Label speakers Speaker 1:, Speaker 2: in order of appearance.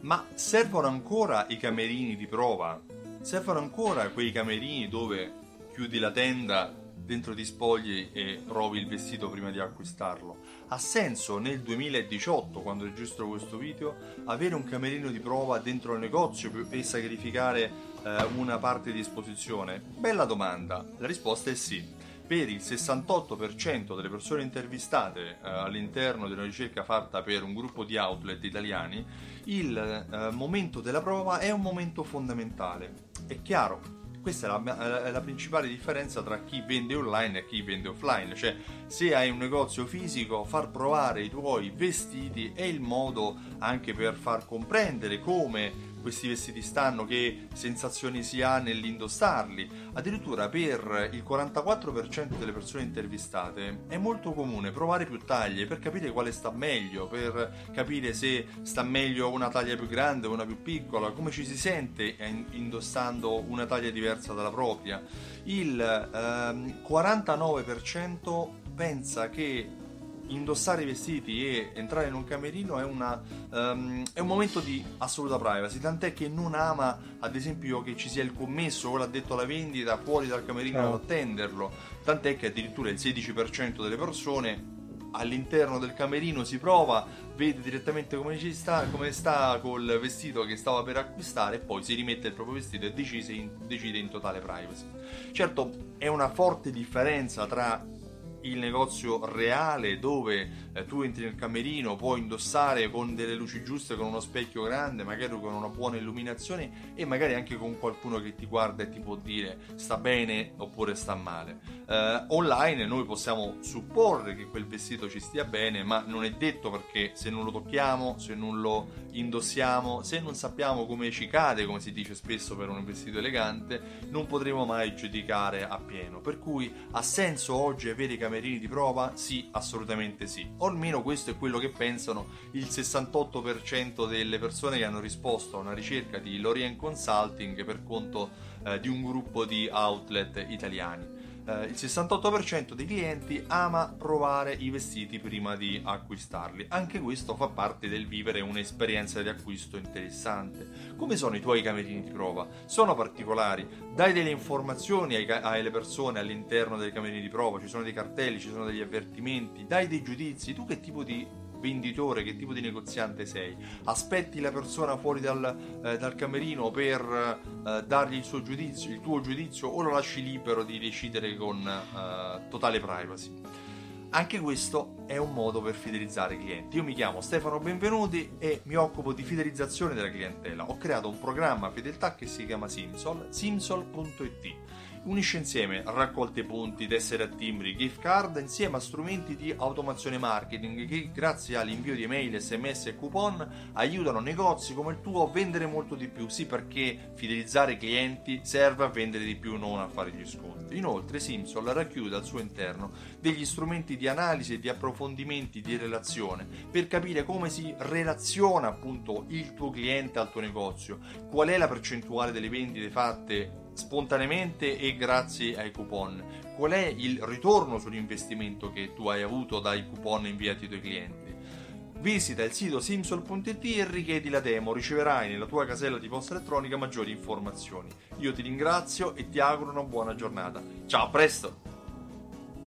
Speaker 1: Ma servono ancora i camerini di prova? Servono ancora quei camerini dove chiudi la tenda, dentro ti spogli e provi il vestito prima di acquistarlo? Ha senso nel 2018, quando registro questo video, avere un camerino di prova dentro il negozio e sacrificare eh, una parte di esposizione? Bella domanda. La risposta è sì per il 68% delle persone intervistate eh, all'interno di una ricerca fatta per un gruppo di outlet italiani, il eh, momento della prova è un momento fondamentale. È chiaro, questa è la, è la, principale differenza tra chi vende online e chi vende offline, cioè se hai un negozio fisico far provare i tuoi vestiti è il modo anche per far comprendere come questi vestiti stanno, che sensazioni si ha nell'indossarli. Addirittura per il 44% delle persone intervistate è molto comune provare più taglie per capire quale sta meglio, per capire se sta meglio una taglia più grande o una più piccola, come ci si sente indossando una taglia diversa dalla propria. Il ehm, 49% pensa che indossare i vestiti e entrare in un camerino è, una, um, è, un momento di assoluta privacy, tant'è che non ama, ad esempio, che ci sia il commesso o l'addetto alla vendita fuori dal camerino ad attenderlo, tant'è che addirittura il 16% delle persone all'interno del camerino si prova, vede direttamente come, ci sta, come sta col vestito che stava per acquistare e poi si rimette il proprio vestito e decide in, decide in totale privacy. Certo, è una forte differenza tra il negozio reale dove eh, tu entri nel camerino, puoi indossare con delle luci giuste, con uno specchio grande, magari con una buona illuminazione e magari anche con qualcuno che ti guarda e ti può dire sta bene oppure sta male. Eh, online noi possiamo supporre che quel vestito ci stia bene, ma non è detto perché se non lo tocchiamo, se non lo indossiamo, se non sappiamo come ci cade, come si dice spesso per un vestito elegante, non potremo mai giudicare appieno. Per cui ha senso oggi avere i camerini di prova? Sì, assolutamente sì. O almeno questo è quello che pensano il 68% delle persone che hanno risposto a una ricerca di Lorient Consulting per conto eh, di un gruppo di outlet italiani eh, il 68% dei clienti ama provare i vestiti prima di acquistarli. Anche questo fa parte del vivere un'esperienza di acquisto interessante. Come sono i tuoi camerini di prova? Sono particolari? Dai delle informazioni ai, alle persone all'interno dei camerini di prova, ci sono dei cartelli, ci sono degli avvertimenti, dai dei giudizi, tu che tipo di venditore, che tipo di negoziante sei. Aspetti la persona fuori dal, eh, dal camerino per eh, dargli il suo giudizio, il tuo giudizio, o lo lasci libero di decidere con eh, totale privacy. Anche questo è un modo per fidelizzare i clienti. Io mi chiamo Stefano Benvenuti e mi occupo di fidelizzazione della clientela. Ho creato un programma fedeltà che si chiama Simsol, simsol.it unisce insieme raccolte punti, tessere a timbri, gift card insieme a strumenti di automazione marketing che grazie all'invio di email, sms e coupon aiutano negozi come il tuo a vendere molto di più. Sì, perché fidelizzare i clienti serve a vendere di più, non a fare gli sconti. Inoltre Simsol racchiude al suo interno degli strumenti di analisi e di approfondimenti di relazione per capire come si relaziona appunto il tuo cliente al tuo negozio, qual è la percentuale delle vendite fatte spontaneamente e grazie ai coupon. Qual è il ritorno sull'investimento che tu hai avuto dai coupon inviati ai tuoi clienti? Visita il sito simsol.it e richiedi la demo, riceverai nella tua casella di posta elettronica maggiori informazioni. Io ti ringrazio e ti auguro una buona giornata. Ciao, a presto!